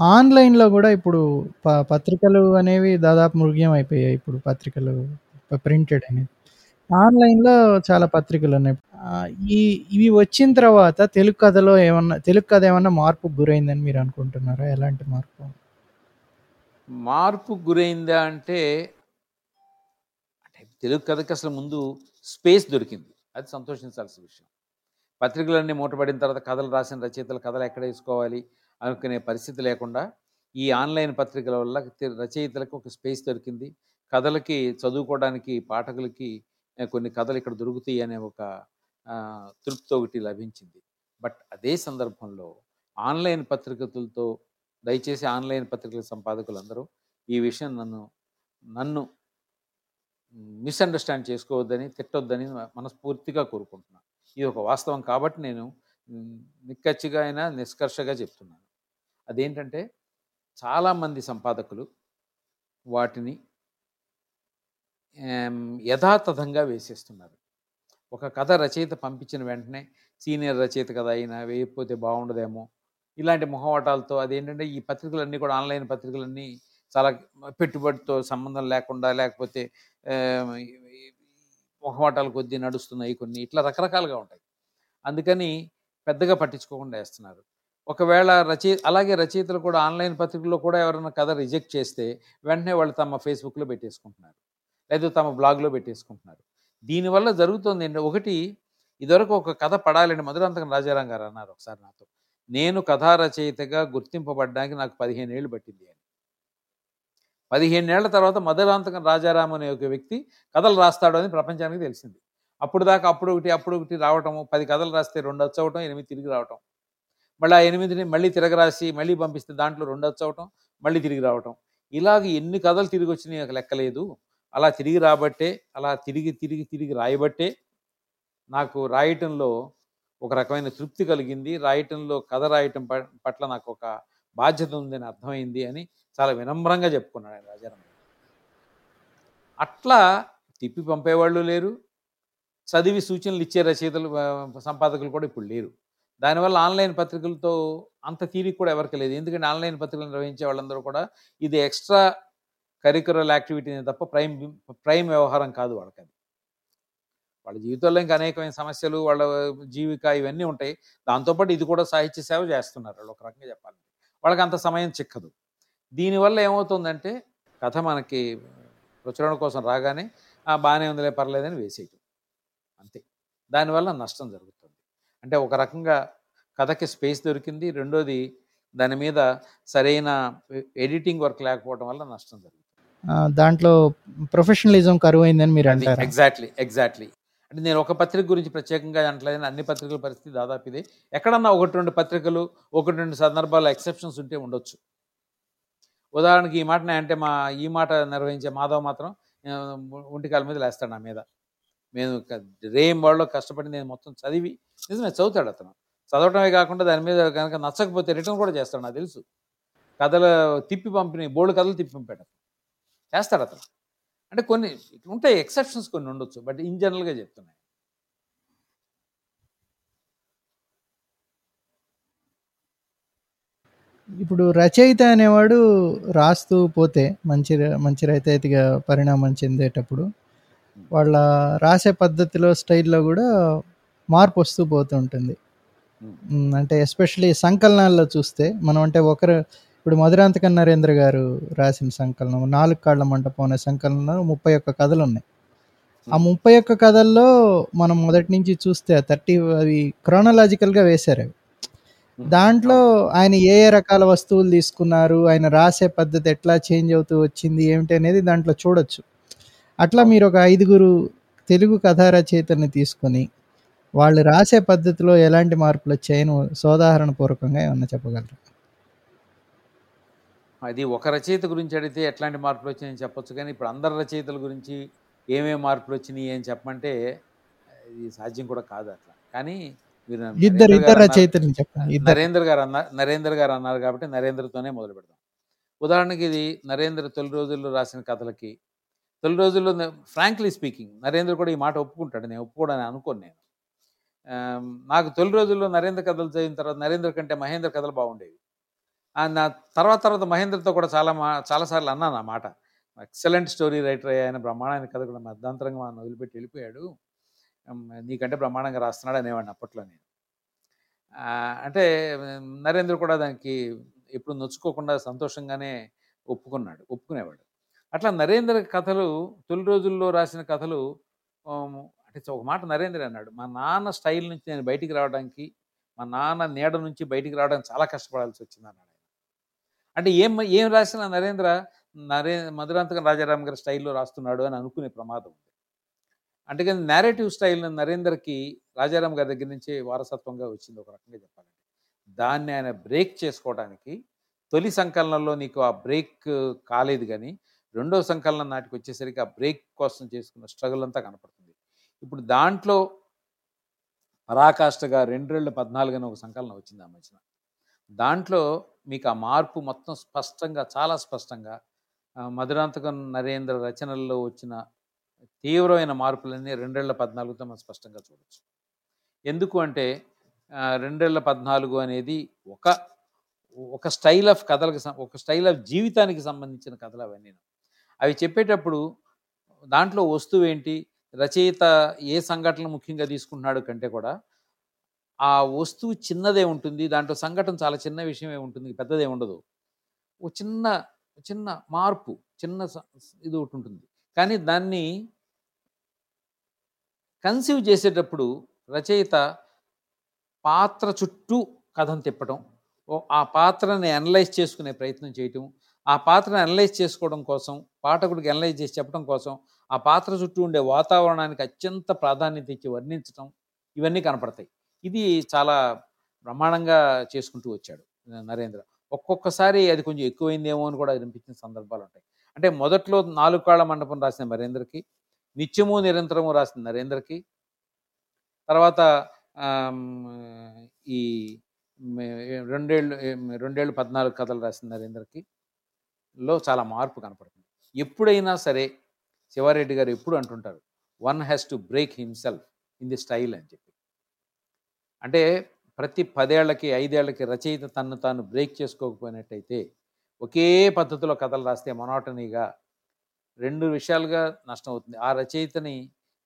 ఆన్‌లైన్‌లో గూడా ఇప్పుడు ప పత్రికలు అనేవి దాదాపు మృగ్యం అయిపోయాయి. ఇప్పుడు పత్రికలు ప ప్రింటెడ్ అనేవి. ఆన్‌లైన్‌లో చాలా పత్రికలున్నాయి. ఆహ్, ఈ ఇవి వచ్చిన తర్వాత తెలుగు కథలో ఏమన్నా తెలుగు కథ ఏమన్నా మార్పుకు గురైందని మీరు అనుకుంటున్నారా? ఎలాంటి మార్పు? మార్పుకు గురైందా అంటే అంటే తెలుగు కథకి అసలు ముందు స్పేస్ దొరికింది. అది సంతోషించాల్సిన విషయం. పత్రికలన్నీ మూటపడిన తర్వాత కథలు రాసిన రచయితలు కథలు ఎక్కడ వేసుకోవాలి అనుకునే పరిస్థితి లేకుండా ఈ ఆన్‌లైన్ పత్రికల వల్ల రచయితలకు ఒక స్పేస్ దొరికింది. కథలకి చదువుకోవడానికి పాఠకులకి కొన్ని కథలు ఇక్కడ దొరుకుతాయి అనే ఒక తృప్తి ఒకటి లభించింది. బట్ అదే సందర్భంలో ఆన్‌లైన్ పత్రికలతో దయచేసి ఆన్‌లైన్ పత్రికల సంపాదకులందరూ ఈ విషయం నన్ను నన్ను మిస్‌అండర్‌స్టాండ్ చేసుకోవద్దని, తిట్టొద్దని మనస్ఫూర్తిగా కోరుకుంటున్నాను. ఇది ఒక వాస్తవం కాబట్టి నేను నిక్కచ్చిగా అయినా నిష్కర్షగా చెప్తున్నాను. అదేంటంటే చాలామంది సంపాదకులు వాటిని యథాతథంగా వేసేస్తున్నారు. ఒక కథ రచయిత పంపించిన వెంటనే సీనియర్ రచయిత కథ అయినా వేయకపోతే బాగుండదేమో ఇలాంటి మొహవాటాలతో అదేంటంటే ఈ పత్రికలన్నీ కూడా ఆన్‌లైన్ పత్రికలన్నీ చాలా పెట్టుబడితో సంబంధం లేకుండా లేకపోతే ఆహ్, కొద్దీ నడుస్తున్నాయి కొన్ని ఇట్లా రకరకాలుగా ఉంటాయి. అందుకని పెద్దగా పట్టించుకోకుండా వేస్తున్నారు. ఒకవేళ రచయి అలాగే రచయితలు కూడా ఆన్‌లైన్ పత్రికల్లో కూడా ఎవరైనా కథ రిజెక్ట్ చేస్తే వెంటనే వాళ్ళు తమ ఫేస్‌బుక్‌లో పెట్టేసుకుంటున్నారు. లేదా తమ బ్లాగ్‌లో పెట్టేసుకుంటున్నారు. దీనివల్ల జరుగుతుంది ఏంటి ఒకటి ఇదివరకు ఒక కథ పడాలని మధురాంతకం రాజారాం గారు అన్నారు ఒకసారి నాతో. నేను కథా రచయితగా గుర్తింపబడ్డానికి నాకు 15 ఏళ్ళు పట్టింది అని. పదిహేనేళ్ళ తర్వాత మధురాంతకం రాజారాం అనే ఒక వ్యక్తి కథలు రాస్తాడు అని ప్రపంచానికి తెలిసింది. అప్పుడు దాకా అప్పుడు ఒకటి, అప్పుడు ఒకటి రావటము పది కథలు రాస్తే రెండు వచ్చవటం ఎనిమిది తిరిగి రావటం. మళ్ళీ ఆ ఎనిమిదిని మళ్ళీ తిరగరాసి మళ్ళీ పంపిస్తే దాంట్లో 2 అచ్చవటం, మళ్ళీ తిరిగి రావటం. ఇలాగ ఎన్ని కథలు తిరిగి వచ్చినాయి నాకు లెక్కలేదు. అలా తిరిగి రాబట్టే, అలా తిరిగి, తిరిగి, తిరిగి రాయబట్టే నాకు రాయటంలో ఒక రకమైన తృప్తి కలిగింది. రాయటంలో కథ రాయటం పట్ల నాకు ఒక బాధ్యత ఉందని అర్థమైంది అని చాలా వినమ్రంగా చెప్పుకున్నాడు ఆయన రాజారాం. అట్లా తిప్పి పంపేవాళ్ళు లేరు. చదివి సూచనలు ఇచ్చే రచయితలు సంపాదకులు కూడా ఇప్పుడు లేరు. దానివల్ల ఆన్‌లైన్ పత్రికలతో అంత తీరిక కూడా ఎవరికి లేదు. ఎందుకంటే ఆన్‌లైన్ పత్రికలు నిర్వహించే వాళ్ళందరూ కూడా ఇది ఎక్స్‌ట్రా కరికులర్ యాక్టివిటీని తప్ప ప్రైమ్ ప్రైమ్ వ్యవహారం కాదు వాళ్ళకి అది వాళ్ళ జీవితంలో ఇంకా అనేకమైన సమస్యలు, వాళ్ళ జీవిక ఇవన్నీ ఉంటాయి. దాంతోపాటు ఇది కూడా సాహిత్య సేవ చేస్తున్నారు వాళ్ళు ఒక రకంగా చెప్పాలంటే. వాళ్ళకి అంత సమయం చిక్కదు. దీనివల్ల ఏమవుతుందంటే కథ మనకి ప్రచురణ కోసం రాగానే ఆ! ఉందిలే పర్లేదని వేసేయటం. అంతే. దానివల్ల నష్టం జరుగుతుంది. అంటే ఒక రకంగా కథకి స్పేస్ దొరికింది. రెండోది దాని మీద సరైన ఎడిటింగ్ వర్క్ లేకపోవడం వల్ల నష్టం జరుగుతుంది. ఆ! దాంట్లో ప్రొఫెషనలిజం కరువైందని అది మీరంటారా? ఎగ్జాక్ట్‌లీ. ఎగ్జాక్ట్‌లీ. అంటే నేను ఒక పత్రిక గురించి ప్రత్యేకంగా అనట్లేదని అన్ని పత్రికల పరిస్థితి దాదాపు ఇదే. ఎక్కడన్నా 1, 2 పత్రికలు 1, 2 సందర్భాల్లో ఎక్సెప్షన్స్ ఉంటే ఉండొచ్చు. ఉదాహరణకి ఈ మాట అంటే మా ఈ మాట నిర్వహించే మాధవ్ మాత్రం ఒంటికాల మీద లేస్తాడు నా మీద. మేము రేమ్ వాళ్ళలో కష్టపడి నేను మొత్తం చదివి నిజమే చదువుతాడు అతను. చదవటమే కాకుండా దాని మీద కనుక నచ్చకపోతే రిటర్న్ కూడా చేస్తాడు నాకు తెలుసు. కథలు తిప్పి పంపిణీ బోల్డ్ కథలు తిప్పి పంపాడు. చేస్తాడు అతను. అంటే కొన్ని ఉంటాయి ఎక్సెప్షన్స్ కొన్ని ఉండొచ్చు. బట్ ఇన్ జనరల్‌గా చెప్తున్నాయి ఇప్పుడు రచయిత అనేవాడు రాస్తూ పోతే మంచి ర మంచి రచయితగా పరిణామం చెందేటప్పుడు వాళ్ళ రాసే పద్ధతిలో, స్టైల్‌లో గూడా మార్పొస్తూ పోతుంటుంది. హ్మ్. హ్మ్. అంటే ఎస్పెషల్లీ సంకలనాల్లో చూస్తే మనం అంటే ఒకరు ఇప్పుడు మధురాంతకం నరేంద్ర గారు రాసిన సంకలనం 'నాలుగు కాళ్ళ మంటపం' అనే సంకలనంలో 31 కథలున్నాయి. ఆ హ్మ్. 31 కథల్లో మనం మొదటి నుంచి చూస్తే 30 అవి క్రోనలాజికల్‌గా వేశారవి. హ్మ్. దాంట్లో. ఆయన ఏ ఏ రకాల వస్తువులు తీసుకున్నారు, ఆయన రాసే పద్ధతి ఎట్లా చేంజ్ అవుతూ వచ్చింది ఏమిటి అనేది దాంట్లో చూడొచ్చు. అట్లా అవును. మీరొక ఐదుగురు తెలుగు కథా రచయితల్ని తీసుకొని, వాళ్ళు రాసే పద్ధతిలో ఎలాంటి మార్పులొచ్చాయని సోదాహరణ పూర్వకంగా ఏమన్నా చెప్పగలరా? అది ఒక రచయిత గురించి అడిగితే ఎట్లాంటి మార్పులొచ్చినాయని చెప్పొచ్చు గానీ, ఇప్పుడు అందరు రచయితల గురించి ఏమేం మార్పులొచ్చినియి అని చెప్పమంటే ఇది సాధ్యం కూడా కాదు అట్లా. కానీ మీరు ఇద్దరు ఇద్దరు అన్నారు రచయితల్ని చెప్పండి. నరేంద్ర గారు అన్న నరేంద్ర గారు అన్నారు కాబట్టి నరేంద్రతోనే మొదలుపెడదాం. ఉదాహరణకి ఇది నరేంద్ర తొలి రోజుల్లో రాసిన కథలకి, తొలి రోజుల్లో ఫ్రాంక్లీ స్పీకింగ్ నరేంద్ర కూడా ఈ మాట ఒప్పుకుంటాడు. నేను ఒప్పుకోడని అనుకోను నేను. నాకు తొలి రోజుల్లో నరేంద్ర కథలు చదివిన తర్వాత నరేంద్ర కంటే మహేంద్ర కథలు బాగుండేవి. నా తర్వాత తర్వాత మహేంద్రతో కూడా చాలా మా చాలాసార్లు అన్నాను ఆ మాట ఎక్సలెంట్ స్టోరీ రైటర్ ఆయన బ్రహ్మాండమైన కథ కూడా మధ్యాంతరంగా మనం వదిలిపెట్టి వెళ్ళిపోయాడు నీకంటే బ్రహ్మాండంగా రాస్తున్నాడు అనేవాడిని అప్పట్లో నేను అంటే నరేంద్ర కూడా దానికి ఎప్పుడు నొచ్చుకోకుండా సంతోషంగానే ఒప్పుకున్నాడు ఒప్పుకునేవాడు అట్లా నరేంద్ర కథలు తొలి రోజుల్లో రాసిన కథలు అంటే ఒక మాట నరేంద్ర అన్నాడు మా నాన్న స్టైల్ నుంచి నేను బయటికి రావడానికి మా నాన్న నీడ నుంచి బయటికి రావడానికి చాలా కష్టపడాల్సి వచ్చింది అన్నాడు ఆయన. అంటే ఏం ఏం రాసిన నరేంద్ర నరే మధురాంతకం రాజారాం గారి స్టైల్లో రాస్తున్నాడు అని అనుకునే ప్రమాదం ఉంది అంటే కానీ నేరేటివ్ స్టైల్ నరేంద్రకి రాజారాం గారి దగ్గర నుంచి వారసత్వంగా వచ్చింది ఒక రకంగా చెప్పాలంటే దాన్ని ఆయన బ్రేక్ చేసుకోవడానికి తొలి సంకలనంలో నీకు ఆ బ్రేక్ కాలేదు కానీ రెండో సంకలనం నాటికి వచ్చేసరికి ఆ బ్రేక్ కోసం చేసుకున్న స్ట్రగుల్ అంతా కనపడుతుంది. ఇప్పుడు దాంట్లో పరాకాష్ఠగా రెండు రెండు పద్నాలుగు అని ఒక సంకలనం వచ్చింది ఆ మధ్యన. దాంట్లో మీకు ఆ మార్పు మొత్తం స్పష్టంగా చాలా స్పష్టంగా మధురాంతకం నరేంద్ర రచనల్లో వచ్చిన తీవ్రమైన మార్పులన్నీ రెండేళ్ళ పద్నాలుగుతో మనం స్పష్టంగా చూడొచ్చు. ఎందుకు అంటే రెండేళ్ళ పద్నాలుగు అనేది ఒక ఒక స్టైల్ ఆఫ్ కథలకు ఒక స్టైల్ ఆఫ్ జీవితానికి సంబంధించిన కథలు అవన్నీ అవి చెప్పేటప్పుడు దాంట్లో వస్తువు ఏంటి? రచయిత ఏ సంఘటన ముఖ్యంగా తీసుకుంటున్నాడు కంటే కూడా ఆ వస్తువు చిన్నదే ఉంటుంది దాంట్లో సంఘటన చాలా చిన్న విషయమే ఉంటుంది పెద్దదే ఉండదు. ఒక చిన్న చిన్న మార్పు చిన్న స- ఇది ఒకటి ఉంటుంది. కానీ దాన్ని కన్సీవ్ చేసేటప్పుడు రచయిత పాత్ర చుట్టూ కథను తిప్పటం ఆ పాత్రని అనలైజ్ చేసుకునే ప్రయత్నం చేయటం ఆ పాత్రను అనలైజ్ చేసుకోవడం కోసం పాఠకుడికి అనలైజ్ చేసి చెప్పడం కోసం ఆ పాత్ర చుట్టూ ఉండే వాతావరణానికి అత్యంత ప్రాధాన్యత ఇచ్చి వర్ణించటం ఇవన్నీ కనపడతాయి. ఇది చాలా బ్రహ్మాండంగా చేసుకుంటూ వచ్చాడు నరేంద్ర. ఒక్కొక్కసారి అది కొంచెం ఎక్కువైందేమో అని కూడా అనిపించిన సందర్భాలు ఉంటాయి. అంటే మొదట్లో నాలుగు కాళ్ళ మండపం రాసిన నరేంద్రకి నిత్యము నిరంతరము రాసిన నరేంద్రకి తర్వాత ఈ రెండేళ్ళు రెండేళ్ళు పద్నాలుగు కథలు రాసిన నరేంద్రకి లో చాలా మార్పు కనపడుతుంది. ఎప్పుడైనా సరే శివారెడ్డి గారు ఎప్పుడు అంటుంటారు one has to break himself in the style అని చెప్పి. అంటే ప్రతి పదేళ్ళకి ఐదేళ్ళకి రచయిత తను తాను బ్రేక్ చేసుకోకపోయినట్టయితే ఒకే పద్ధతిలో కథలు రాస్తే మొనాటనీగా రెండు విషయాలుగా నష్టం అవుతుంది. ఆ రచయితని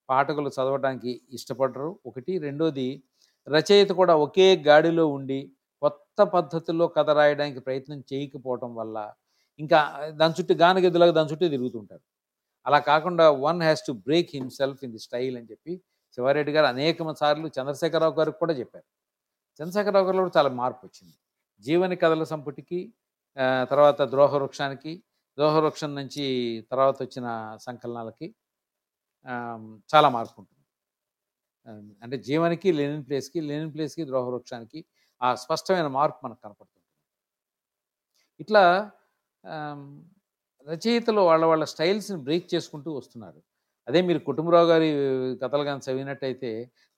పాఠకులు చదవడానికి ఇష్టపడరు. ఒకటి రెండోది రచయిత కూడా ఒకే గాడిలో ఉండి కొత్త పద్ధతిలో కథ రాయడానికి ప్రయత్నం చేయకపోవటం వల్ల ఇంకా దాని చుట్టూ గానగెద్దులాగా దాని చుట్టూ తిరుగుతుంటారు. అలా కాకుండా one has to break himself in the style అని చెప్పి శివారెడ్డి గారు అనేక సార్లు చంద్రశేఖరరావు గారికి కూడా చెప్పారు. చంద్రశేఖరరావు గారిలో కూడా చాలా మార్పు వచ్చింది. జీవని కథల సంపుటికి తర్వాత ద్రోహవృక్షానికి ద్రోహవృక్షం నుంచి తర్వాత వచ్చిన సంకలనాలకి చాలా మార్పు ఉంటుంది. అంటే జీవనికి లెనిన్ ప్లేస్కి లెనిన్ ప్లేస్కి ద్రోహవృక్షానికి ఆ స్పష్టమైన మార్పు మనకు కనపడుతుంది ఇట్లా రచయితలు వాళ్ళ వాళ్ళ స్టైల్స్ని బ్రేక్ చేసుకుంటూ వస్తున్నారు. అదే మీరు కుటుంబరావు గారి కథలు కానీ చదివినట్టయితే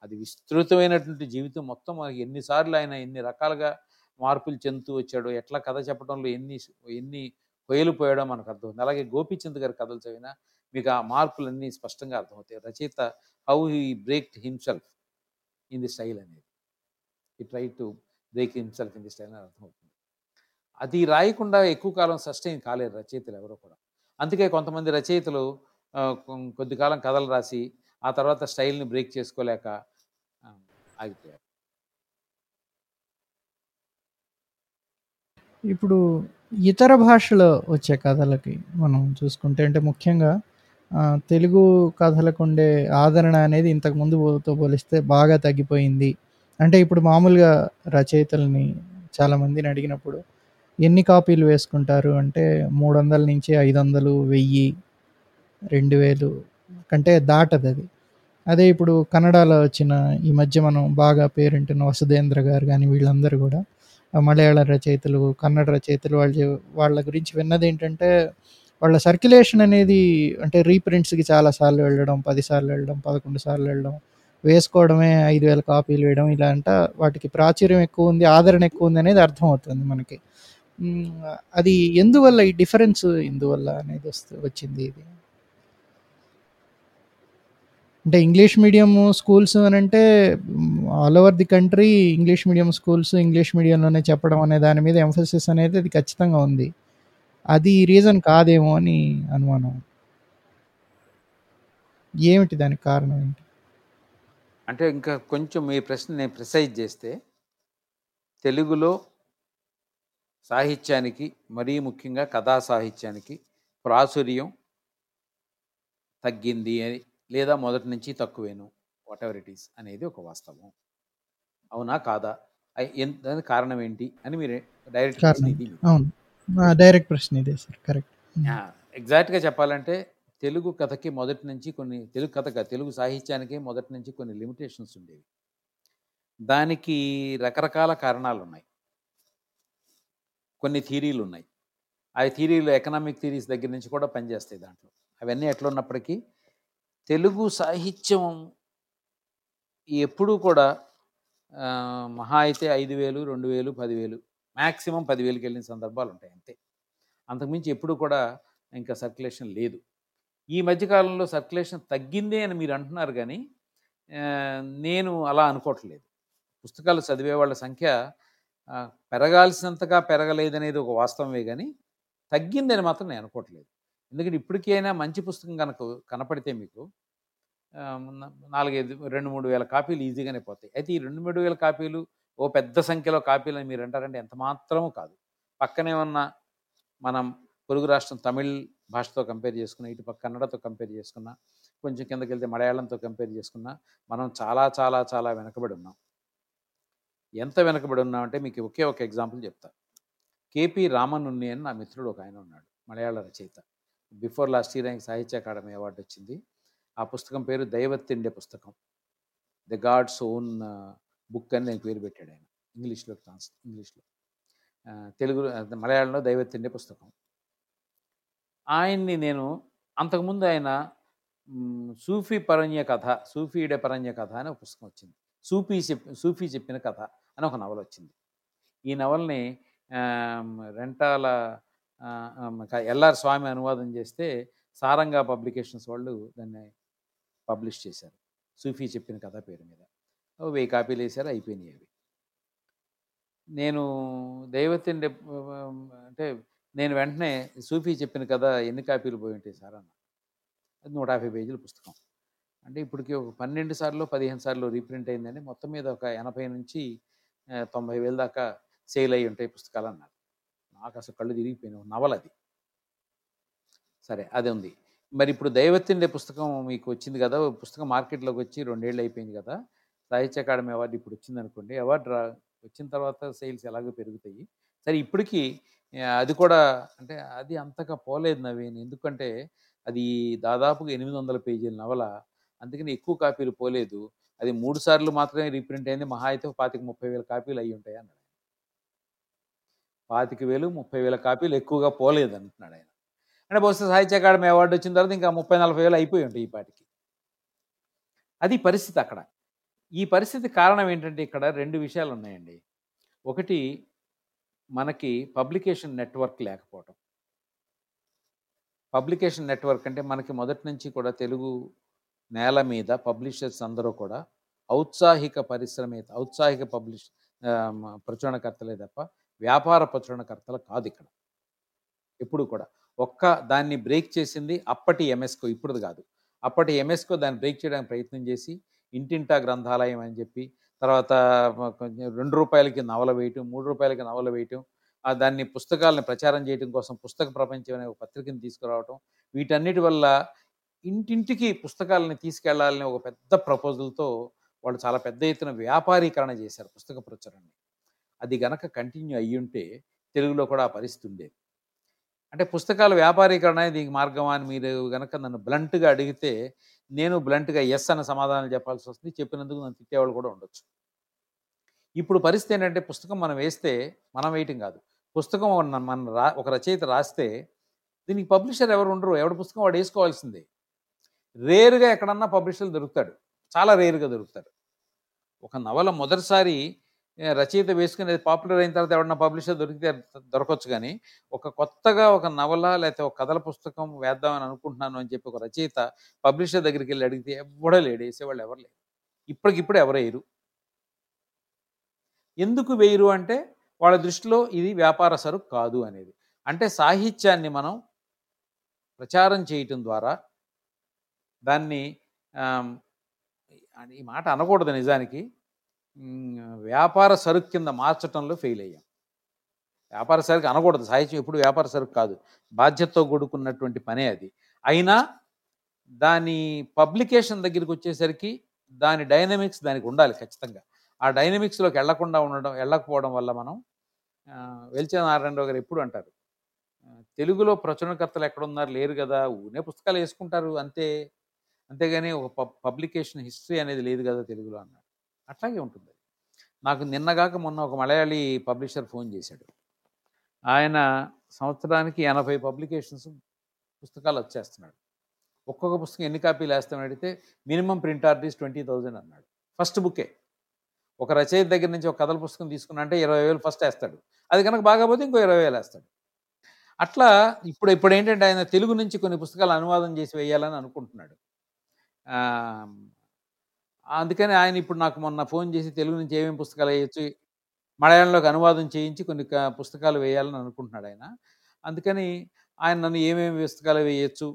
అది విస్తృతమైనటువంటి జీవితం. మొత్తం మనకి ఎన్నిసార్లు ఆయన ఎన్ని రకాలుగా మార్పులు చెందుతూ వచ్చాడో ఎట్లా కథ చెప్పడంలో ఎన్ని ఎన్ని కొయ్యలు పోయాడో మనకు అర్థమవుతుంది. అలాగే గోపీచంద్ గారి కథలు చదివినా మీకు ఆ మార్పులన్నీ స్పష్టంగా అర్థమవుతాయి. రచయిత how he break himself in the style అనేది. ఈ try to break himself in the style అని అర్థమవుతుంది. అది రాయకుండా ఎక్కువ కాలం సస్టైన్ కాలేరు రచయితలు ఎవరో కూడా. అందుకే కొంతమంది రచయితలు కొద్ది కాలం కథలు రాసి ఆ తర్వాత స్టైల్ని బ్రేక్ చేసుకోలేక ఆగిపోయారు. ఇప్పుడు ఇతర భాషలో వచ్చే కథలకి మనం చూసుకుంటే అంటే ముఖ్యంగా తెలుగు కథలకు ఉండే ఆదరణ అనేది ఇంతకు ముందుతో పోలిస్తే బాగా తగ్గిపోయింది. అంటే ఇప్పుడు మామూలుగా రచయితల్ని చాలామందిని అడిగినప్పుడు ఎన్ని కాపీలు వేసుకుంటారు అంటే మూడు వందల నుంచి ఐదు వందలు వెయ్యి రెండు వేలు కంటే దాటదది అది. అదే ఇప్పుడు కన్నడలో వచ్చిన ఈ మధ్య మనం బాగా పేరుంటున్న వసుధేంద్ర గారు కానీ వీళ్ళందరూ కూడా ఆ మలయాళ రచయితలు కన్నడ రచయితలు వాళ్ళు వాళ్ళ గురించి విన్నది ఏంటంటే వాళ్ళ సర్క్యులేషన్ అనేది అంటే రీప్రింట్స్కి చాలాసార్లు వెళ్ళడం పదిసార్లు వెళ్ళడం పదకొండు సార్లు వెళ్ళడం వేసుకోవడమే ఐదు వేల కాపీలు వేయడం ఇలా అంట వాటికి ప్రాచుర్యం ఎక్కువ ఉంది ఆదరణ ఎక్కువ ఉంది అనేది అర్థమవుతుంది మనకి. అది ఎందువల్ల ఈ డిఫరెన్స్ ఎందువల్ల అనేది వస్తు వచ్చింది ఇది? అంటే ఇంగ్లీష్ మీడియం స్కూల్స్ అని అంటే all over the country English medium schools English మీడియంలోనే చెప్పడం అనే దాని మీద ఎంఫోసిస్ అనేది అది ఖచ్చితంగా ఉంది. అది రీజన్ కాదేమో అని అనుమానం. ఏమిటి దానికి కారణం ఏంటి? అంటే ఇంకా కొంచెం మీ ప్రశ్న నేను ప్రిసైజ్ చేస్తే తెలుగులో సాహిత్యానికి మరీ ముఖ్యంగా కథా సాహిత్యానికి ప్రాచుర్యం తగ్గింది అని లేదా మొదటి నుంచి తక్కువేను వాట్ ఎవర్ ఇట్ ఈస్ అనేది ఒక వాస్తవం. అవునా కాదా? దానికి కారణం ఏంటి అని మీరు డైరెక్ట్ కారణం. ఇది అవును. డైరెక్ట్ ప్రశ్న ఇదే సార్ కరెక్ట్ ఎగ్జాక్ట్గా చెప్పాలంటే తెలుగు కథకి మొదటి నుంచి కొన్ని తెలుగు కథగా తెలుగు సాహిత్యానికి మొదటి నుంచి కొన్ని లిమిటేషన్స్ ఉండేవి. దానికి రకరకాల కారణాలు ఉన్నాయి కొన్ని థీరీలు ఉన్నాయి. ఆ థీరీలు ఎకనామిక్ థీరీస్ దగ్గర నుంచి కూడా పనిచేస్తాయి దాంట్లో. అవన్నీ ఎట్లా ఉన్నప్పటికీ తెలుగు సాహిత్యం ఎప్పుడూ కూడా మహా అయితే ఐదు వేలు రెండు వేలు పదివేలు మ్యాక్సిమం పదివేలుకి వెళ్ళిన సందర్భాలు ఉంటాయి అంతే. అంతకుమించి ఎప్పుడు కూడా ఇంకా సర్క్యులేషన్ లేదు. ఈ మధ్యకాలంలో సర్క్యులేషన్ తగ్గిందే అని మీరు అంటున్నారు కానీ నేను అలా అనుకోవట్లేదు. పుస్తకాలు చదివే వాళ్ళ సంఖ్య పెరగాల్సినంతగా పెరగలేదనేది ఒక వాస్తవమే కానీ తగ్గిందని మాత్రం నేను అనుకోవట్లేదు. ఎందుకంటే ఇప్పటికైనా మంచి పుస్తకం కనుక కనపడితే మీకు నాలుగైదు రెండు మూడు వేల కాపీలు ఈజీగానే పోతాయి. అయితే ఈ రెండు మూడు వేల కాపీలు ఓ పెద్ద సంఖ్యలో కాపీలు అని మీరు అంటారంటే ఎంత మాత్రమూ కాదు. పక్కనే ఉన్న మనం పొరుగు రాష్ట్రం తమిళ్ భాషతో కంపేర్ చేసుకున్న ఇటు పక్క కన్నడతో కంపేర్ చేసుకున్నా కొంచెం కిందకి వెళ్తే మలయాళంతో కంపేర్ చేసుకున్నా మనం చాలా చాలా చాలా వెనకబడి ఉన్నాం. ఎంత వెనకబడి ఉన్నామంటే మీకు ఒకే ఒక ఎగ్జాంపుల్ చెప్తా. కేపీ రామన్ ఉన్ని అని నా మిత్రుడు ఒక ఆయన ఉన్నాడు మలయాళ రచయిత. బిఫోర్ లాస్ట్ ఇయర్ ఆయనకి సాహిత్య అకాడమీ అవార్డు వచ్చింది. ఆ పుస్తకం పేరు దైవత్తిండే పుస్తకం. ద గాడ్స్ ఓన్ బుక్ అని నేను పేరు పెట్టాడు ఆయన. ఇంగ్లీష్లో ట్రాన్స్ ఇంగ్లీష్లో. తెలుగు మలయాళంలో దైవత్తిండే పుస్తకం. ఆయన్ని నేను అంతకుముందు ఆయన సూఫీ పరణ్య కథ సూఫీడే పరణ్య కథ అనే పుస్తకం వచ్చింది. సూఫీ చెప్ సూఫీ చెప్పిన కథ అని ఒక నవల వచ్చింది. ఈ నవల్ని రెంటాల ఎల్ఆర్ స్వామి అనువాదం చేస్తే సారంగా పబ్లికేషన్స్ వాళ్ళు దాన్ని పబ్లిష్ చేశారు. సూఫీ చెప్పిన కథ పేరు మీద. ఓ వెయ్యి కాపీలు వేశారు అయిపోయినాయి అవి. నేను దైవతిండి అంటే నేను వెంటనే సూఫీ చెప్పిన కథ ఎన్ని కాపీలు పోయి ఉంటాయి సార్ అన్న. అది నూట యాభై పేజీల పుస్తకం. అంటే ఇప్పటికి ఒక పన్నెండు సార్లు పదిహేను సార్లు రీప్రింట్ అయిందని మొత్తం మీద ఒక ఎనభై నుంచి తొంభై వేల దాకా సేల్ అయి ఉంటాయి పుస్తకాలు అన్నారు నాకు అసలు కళ్ళు తిరిగిపోయినావు నవల అది. సరే అది ఉంది. మరి ఇప్పుడు దైవత్తిండే పుస్తకం మీకు వచ్చింది కదా పుస్తకం మార్కెట్లోకి వచ్చి రెండేళ్ళు అయిపోయింది కదా సాహిత్య అకాడమీ అవార్డు ఇప్పుడు వచ్చింది అనుకోండి అవార్డు రా వచ్చిన తర్వాత సేల్స్ ఎలాగో పెరుగుతాయి. సరే ఇప్పటికీ అది కూడా అంటే అది అంతగా పోలేదు నవీన్. ఎందుకంటే అది దాదాపుగా ఎనిమిది వందల పేజీల నవల అందుకని ఎక్కువ కాపీలు పోలేదు. అది మూడు సార్లు మాత్రమే రీప్రింట్ అయింది. మహా అయితే పాతిక ముప్పై వేల కాపీలు అయ్యి ఉంటాయి అన్నాడు పాతిక వేలు ముప్పై వేల కాపీలు ఎక్కువగా పోలేదు అంటున్నాడు ఆయన. అంటే బహుశా సాహిత్య అకాడమీ అవార్డు వచ్చిన తర్వాత ఇంకా ముప్పై నలభై వేలు అయిపోయి ఉంటాయి ఈ పాటికి. అది పరిస్థితి అక్కడ. ఈ పరిస్థితి కారణం ఏంటంటే ఇక్కడ రెండు విషయాలు ఉన్నాయండి. ఒకటి మనకి పబ్లికేషన్ నెట్వర్క్ లేకపోవటం. పబ్లికేషన్ నెట్వర్క్ అంటే మనకి మొదటి నుంచి కూడా తెలుగు నేల మీద పబ్లిషర్స్ అందరూ కూడా ఔత్సాహిక పరిశ్రమ ఔత్సాహిక పబ్లిష్ ప్రచురణకర్తలే తప్ప వ్యాపార ప్రచురణకర్తలు కాదు ఇక్కడ. ఎప్పుడు కూడా. ఒక్క దాన్ని బ్రేక్ చేసింది అప్పటి ఎంఎస్కో ఇప్పుడు కాదు. అప్పటి ఎంఎస్కో దాన్ని బ్రేక్ చేయడానికి ప్రయత్నం చేసి ఇంటింటా గ్రంథాలయం అని చెప్పి తర్వాత రెండు రూపాయలకి నవల వేయటం మూడు రూపాయలకి నవల వేయటం దాన్ని పుస్తకాలను ప్రచారం చేయడం కోసం పుస్తక ప్రపంచం అనే ఒక పత్రికను తీసుకురావటం వీటన్నిటి వల్ల ఇంటింటికి పుస్తకాలని తీసుకెళ్ళాలనే ఒక పెద్ద ప్రపోజల్తో వాళ్ళు చాలా పెద్ద ఎత్తున వ్యాపారీకరణ చేశారు పుస్తక ప్రచురణని. అది గనక కంటిన్యూ అయ్యి ఉంటే తెలుగులో కూడా ఆ పరిస్థితి ఉండేది. అంటే పుస్తకాల వ్యాపారీకరణ దీనికి మార్గమా అని మీరు గనక నన్ను బ్లంట్గా అడిగితే నేను బ్లంట్గా ఎస్ అన్న సమాధానం చెప్పాల్సి వస్తుంది. చెప్పినందుకు నన్ను తిట్టేవాళ్ళు కూడా ఉండొచ్చు. ఇప్పుడు పరిస్థితి ఏంటంటే పుస్తకం మనం వేస్తే మనం వేయటం కాదు. పుస్తకం మన రా ఒక రచయిత రాస్తే దీనికి పబ్లిషర్ ఎవరు ఉండరు. ఎవరి పుస్తకం వాడు వేసుకోవాల్సిందే. రేరుగా ఎక్కడన్నా పబ్లిషర్లు దొరుకుతాడు. చాలా రేరుగా దొరుకుతాడు. ఒక నవల మొదటిసారి రచయిత వేసుకుని అది పాపులర్ అయిన తర్వాత ఎవరన్నా పబ్లిషర్ దొరికితే దొరకవచ్చు కానీ ఒక కొత్తగా ఒక నవల లేకపోతే ఒక కథల పుస్తకం వేద్దామని అనుకుంటున్నాను అని చెప్పి ఒక రచయిత పబ్లిషర్ దగ్గరికి వెళ్ళి అడిగితే ఎవడో లేడు వేసేవాళ్ళు ఎవరు లేరు. ఇప్పటికిప్పుడు ఎవరు వేయరు. ఎందుకు వేయరు అంటే వాళ్ళ దృష్టిలో ఇది వ్యాపార సరుకు కాదు అనేది. అంటే సాహిత్యాన్ని మనం ప్రచారం చేయటం ద్వారా దాన్ని ఈ మాట అనకూడదు నిజానికి. వ్యాపార సరుకు కింద మార్చటంలో ఫెయిల్ అయ్యాం. వ్యాపార సరుకు అనకూడదు. సాహిత్యం ఎప్పుడు వ్యాపార సరుకు కాదు. బాధ్యతతో కూడుకున్నటువంటి పనే అది. అయినా దాని పబ్లికేషన్ దగ్గరికి వచ్చేసరికి దాని డైనమిక్స్ దానికి ఉండాలి ఖచ్చితంగా. ఆ డైనమిక్స్లోకి వెళ్ళకుండా ఉండడం వెళ్ళకపోవడం వల్ల మనం ఆ, వెల్చే నారాయణరావు గారు ఎప్పుడు అంటారు తెలుగులో ప్రచురణకర్తలు ఎక్కడున్నారు? లేరు కదా? ఊనే పుస్తకాలు వేసుకుంటారు. అంతే అంతేగాని ఒక పబ్ పబ్లికేషన్ హిస్టరీ అనేది లేదు కదా తెలుగులో అన్నాడు. అట్లాగే ఉంటుంది. నాకు నిన్నగాక మొన్న ఒక మలయాళీ పబ్లిషర్ ఫోన్ చేశాడు. ఆయన సంవత్సరానికి ఎనభై పబ్లికేషన్స్ పుస్తకాలు వచ్చేస్తున్నాడు. ఒక్కొక్క పుస్తకం ఎన్ని కాపీలు వేస్తామని అడిగితే మినిమం ప్రింట్ ఆర్టీస్ ట్వంటీ థౌజండ్ అన్నాడు. ఫస్ట్ బుకే ఒక రచయిత దగ్గర నుంచి ఒక కథల పుస్తకం తీసుకున్నా అంటే ఇరవై వేలు ఫస్ట్ వేస్తాడు. అది కనుక బాగాపోతే ఇంకో ఇరవై వేలు వేస్తాడు. అట్లా ఇప్పుడు ఇప్పుడు ఏంటంటే ఆయన తెలుగు నుంచి కొన్ని పుస్తకాలు అనువాదం చేసి వేయాలని అనుకుంటున్నాడు. అందుకని ఆయన ఇప్పుడు నాకు మొన్న ఫోన్ చేసి తెలుగు నుంచి ఏమేమి పుస్తకాలు వేయచ్చు మలయాళంలోకి అనువాదం చేయించి కొన్ని పుస్తకాలు వేయాలని అనుకుంటున్నాడు ఆయన. అందుకని ఆయన నన్ను ఏమేమి పుస్తకాలు వేయచ్చు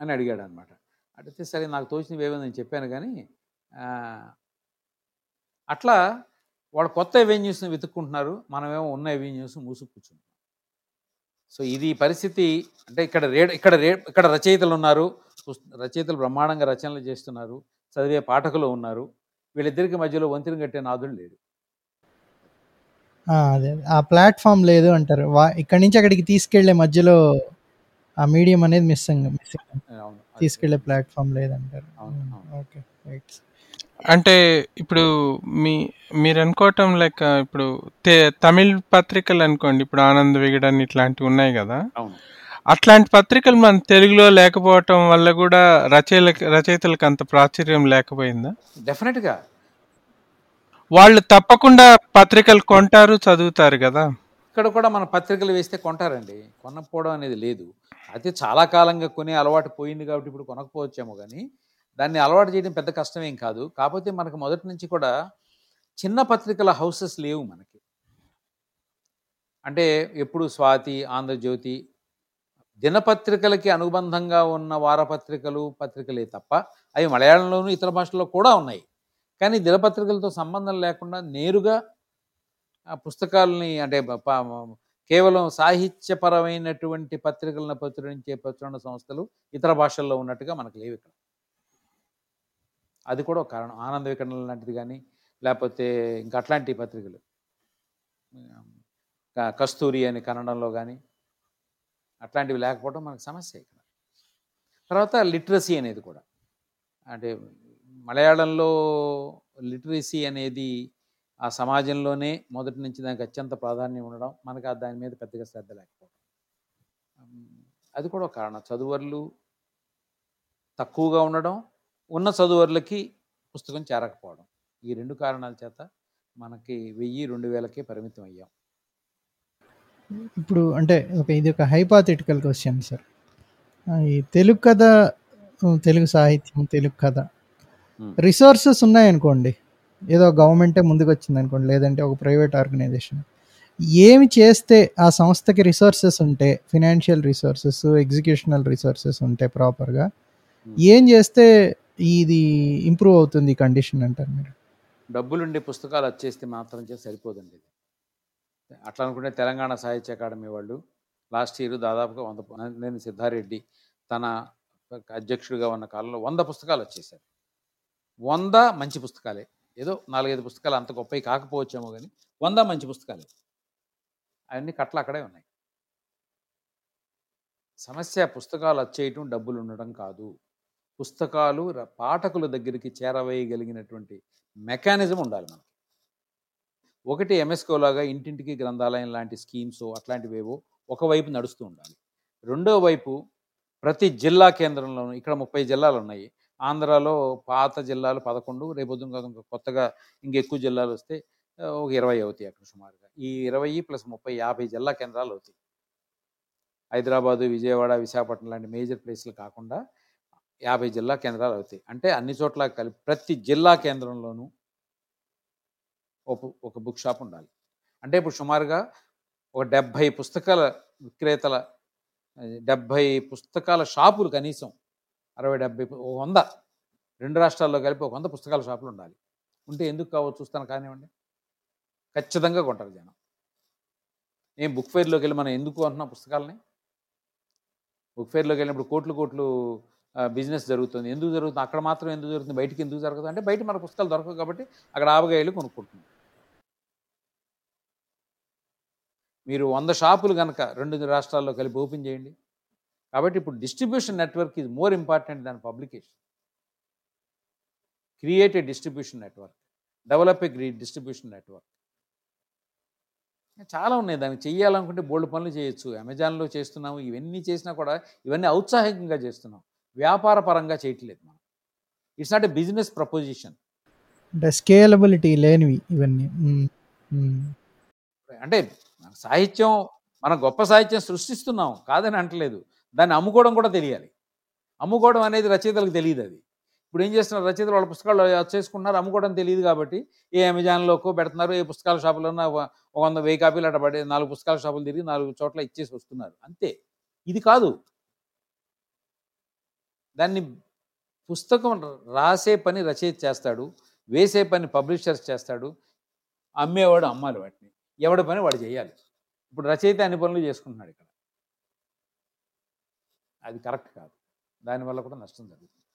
అని అడిగాడు అనమాట అడిగితే సరే నాకు తోచినవి ఏమో నేను చెప్పాను కానీ అట్లా వాళ్ళు కొత్త ఎవెన్యూస్ని వెతుక్కుంటున్నారు. మనమేమో ఉన్న ఎవెన్యూస్ మూసుకు కూర్చుంటున్నాం సో ఇది పరిస్థితి అంటే ఇక్కడ రే ఇక్కడ రే ఇక్కడ రచయితలు ఉన్నారు. రచయితలు బ్రహ్మాండంగా రచనలు చేస్తున్నారు. చదివే పాఠకులు ఉన్నారు. వీళ్ళిద్దరికి మధ్యలో వంతెన కట్టే నాదుడు లేడు. ఆ, అదే. ఆ ప్లాట్ఫామ్ లేదు అంటారు. ఇక్కడి నుంచి అక్కడికి తీసుకెళ్ళే మధ్యలో ఆ మీడియం అనేది మిస్సింగ్ మిస్సింగ్. అవును అది తీసుకెళ్ళే ప్లాట్ఫామ్ లేదంటారు. Okay right. అంటే ఇప్పుడు మీ మీరు అనుకోవటం లెక్క ఇప్పుడు తే- తమిళ్ పత్రికలు అనుకోండి ఇప్పుడు ఆనంద్ విగడన్ ఇట్లాంటివి ఉన్నాయి కదా. అవును. అట్లాంటి పత్రికలు మన తెలుగులో లేకపోవటం వల్ల కూడా రచయితలకు రచయితలకు అంత ప్రాచుర్యం లేకపోయిందా? డెఫినెట్గా. వాళ్ళు తప్పకుండా పత్రికలు కొంటారు చదువుతారు కదా. ఇక్కడ కూడా మన పత్రికలు వేస్తే కొంటారండి. కొనకపోవడం అనేది లేదు. అయితే చాలా కాలంగా కొనే అలవాటు పోయింది కాబట్టి ఇప్పుడు కొనకపోవచ్చేమో కానీ దాన్ని అలవాటు చేయడం పెద్ద కష్టమేం కాదు. కాకపోతే మనకు మొదటి నుంచి కూడా చిన్న పత్రికల హౌసెస్ లేవు మనకి. అంటే ఎప్పుడు స్వాతి ఆంధ్రజ్యోతి దినపత్రికలకి అనుబంధంగా ఉన్న వారపత్రికలు పత్రికలే తప్ప అవి మలయాళంలోనూ ఇతర భాషల్లో కూడా ఉన్నాయి. కానీ దినపత్రికలతో సంబంధం లేకుండా నేరుగా ఆ పుస్తకాలని అంటే కేవలం సాహిత్యపరమైనటువంటి పత్రికలను ప్రచురించే ప్రచురణ సంస్థలు ఇతర భాషల్లో ఉన్నట్టుగా మనకు లేవు ఇక్కడ. అది కూడా ఒక కారణం. ఆనంద వికరణం లాంటిది కానీ లేకపోతే ఇంకా అట్లాంటి పత్రికలు. కస్తూరి అని కన్నడంలో కానీ అట్లాంటివి లేకపోవడం మనకు సమస్య ఇక్కడ. తర్వాత లిటరసీ అనేది కూడా. అంటే మలయాళంలో లిటరసీ అనేది ఆ సమాజంలోనే మొదటి నుంచి దానికి అత్యంత ప్రాధాన్యం ఉండడం మనకు ఆ దాని మీద పెద్దగా శ్రద్ధ లేకపోవడం. అది కూడా ఒక కారణం. చదువర్లు తక్కువగా ఉండడం ఉన్న చదువర్లకి పుస్తకం చేరకపోవడం. ఈ రెండు కారణాల చేత మనకి వెయ్యి రెండు వేలకే పరిమితం అయ్యాం. ఇప్పుడు అంటే ఒక ఇది ఒక హైపాథెటికల్ క్వశ్చన్ సార్ ఈ తెలుగు కథ తెలుగు సాహిత్యం తెలుగు కథ. రిసోర్సెస్ ఉన్నాయనుకోండి. ఏదో గవర్నమెంటే ముందుకు వచ్చింది అనుకోండి లేదంటే ఒక ప్రైవేట్ ఆర్గనైజేషన్ ఏమి చేస్తే ఆ సంస్థకి రిసోర్సెస్ ఉంటే ఫినాన్షియల్ రిసోర్సెస్ ఎగ్జిక్యూషనల్ రిసోర్సెస్ ఉంటే ప్రాపర్గా ఏం చేస్తే ఇది ఇంప్రూవ్ అవుతుంది కండిషన్ అంటారు మీరు? డబ్బులుండే పుస్తకాలు వచ్చేస్తే మాత్రం చేసి సరిపోదండి ఇది. అట్లా అనుకుంటే తెలంగాణ సాహిత్య అకాడమీ వాళ్ళు లాస్ట్ ఇయర్ దాదాపుగా వంద నేను సిద్ధారెడ్డి తన అధ్యక్షుడిగా ఉన్న కాలంలో వంద పుస్తకాలు వచ్చేసారు వంద మంచి పుస్తకాలే. ఏదో నాలుగైదు పుస్తకాలు అంత గొప్పవి కాకపోవచ్చేమో కానీ వంద మంచి పుస్తకాలే. అవన్నీ కట్టలు అక్కడే ఉన్నాయి. సమస్య పుస్తకాలు వచ్చేయటం డబ్బులు ఉండడం కాదు. పుస్తకాలు పాఠకుల దగ్గరికి చేరవేయగలిగినటువంటి మెకానిజం ఉండాలి మనకి. ఒకటి ఎంఎస్కో లాగా ఇంటింటికి గ్రంథాలయం లాంటి స్కీమ్స్ అట్లాంటివేవో ఒకవైపు నడుస్తూ ఉండాలి. రెండో వైపు ప్రతి జిల్లా కేంద్రంలోనూ ఇక్కడ ముప్పై జిల్లాలు ఉన్నాయి ఆంధ్రాలో పాత జిల్లాలు పదకొండు రేపు కొత్తగా ఇంకెక్కువ జిల్లాలు వస్తే ఒక ఇరవై అవుతాయి అక్కడ సుమారుగా. ఈ ఇరవై ప్లస్ ముప్పై యాభై జిల్లా కేంద్రాలు అవుతాయి. హైదరాబాదు విజయవాడ విశాఖపట్నం లాంటి మేజర్ ప్లేస్లు కాకుండా యాభై జిల్లా కేంద్రాలు అవుతాయి. అంటే అన్ని చోట్ల కలిపి ప్రతి జిల్లా కేంద్రంలోనూ ఒక ఒక బుక్ షాప్ ఉండాలి. అంటే ఇప్పుడు సుమారుగా ఒక డెబ్భై పుస్తకాల విక్రేతల డెబ్భై పుస్తకాల షాపులు కనీసం అరవై డెబ్భై ఒక వంద రెండు రాష్ట్రాల్లో కలిపి ఒక వంద పుస్తకాల షాపులు ఉండాలి. ఉంటే ఎందుకు కావో చూస్తాను కానివ్వండి. ఖచ్చితంగా కొంటారు జనం. ఏం బుక్ ఫెయిర్లోకి వెళ్ళి మనం ఎందుకు అంటున్నాం పుస్తకాలని? బుక్ ఫెయిర్లోకి వెళ్ళినప్పుడు కోట్లు కోట్లు బిజినెస్ జరుగుతుంది. ఎందుకు జరుగుతుంది? అక్కడ మాత్రం ఎందుకు జరుగుతుంది? బయటికి ఎందుకు జరుగుతుంది అంటే బయట మన పుస్తకాలు దొరకవు కాబట్టి అక్కడ ఆవగాయలు కొనుక్కుంటుంది మీరు వంద షాపులు కనుక రెండు రాష్ట్రాల్లో కలిపి ఓపెన్ చేయండి. కాబట్టి ఇప్పుడు distribution network is more important than publication create a distribution network develop a distribution network చాలా ఉన్నాయి. దానికి చెయ్యాలనుకుంటే బోల్డ్ పనులు చేయొచ్చు. అమెజాన్లో చేస్తున్నాము. ఇవన్నీ చేసినా కూడా ఇవన్నీ ఔత్సాహికంగా చేస్తున్నాం. వ్యాపార పరంగా చేయట్లేదు మనం. It's not a business proposition అంటే స్కేలబిలిటీ లేనివి ఇవన్నీ. అంటే సాహిత్యం మన గొప్ప సాహిత్యం సృష్టిస్తున్నాం కాదని అంటలేదు. దాన్ని అమ్ముకోవడం కూడా తెలియాలి. అమ్ముకోవడం అనేది రచయితలకు తెలియదు అది. ఇప్పుడు ఏం చేస్తున్నారు? రచయితలు వాళ్ళ పుస్తకాలు చేసుకుంటున్నారు అమ్ముకోవడం తెలియదు కాబట్టి ఏ అమెజాన్లోకో పెడుతున్నారు ఏ పుస్తకాల షాపులో ఒక వంద వెయ్యి కాపీలు అట్ట పడి నాలుగు పుస్తకాల షాపులు తిరిగి నాలుగు చోట్ల ఇచ్చేసి వస్తున్నారు. అంతే. ఇది కాదు. దాన్ని పుస్తకం రాసే పని రచయిత చేస్తాడు వేసే పని పబ్లిషర్స్ చేస్తాడు అమ్మేవాడు అమ్మాలి వాటిని. ఎవడి పని వాడు చేయాలి. ఇప్పుడు రచయిత అన్ని పనులు చేసుకుంటున్నాడు ఇక్కడ? అది కరెక్ట్ కాదు. దానివల్ల కూడా నష్టం జరుగుతుంది.